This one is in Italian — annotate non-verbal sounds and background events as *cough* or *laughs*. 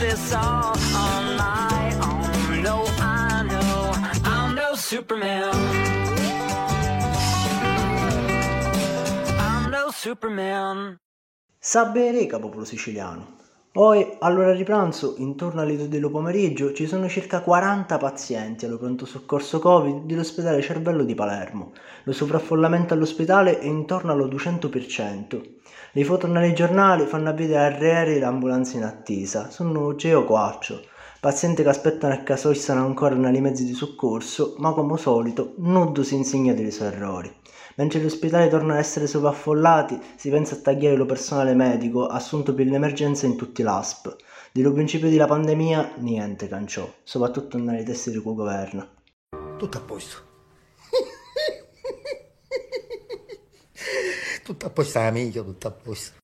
this all on my own. No, I know I'm no Superman. I'm no Superman. Sabbe reca, popolo siciliano. Poi, all'ora di pranzo, intorno alle 2 del pomeriggio, ci sono circa 40 pazienti allo pronto soccorso Covid dell'ospedale Cervello di Palermo. Lo sovraffollamento all'ospedale è intorno allo 200%. Le foto nei giornali fanno vedere aerei e ambulanze in attesa. Sono Geo Quaccio. Pazienti che aspettano e che sono ancora nei mezzi di soccorso, ma come solito, nudo si insegna dei suoi errori. Mentre gli ospedali tornano ad essere sovraffollati, si pensa a tagliare lo personale medico assunto per l'emergenza in tutti l'ASP. Dillo principio della pandemia, niente canciò, soprattutto nelle teste di cui governa. Tutto a posto. *laughs* tutto a posto, amico, tutto a posto.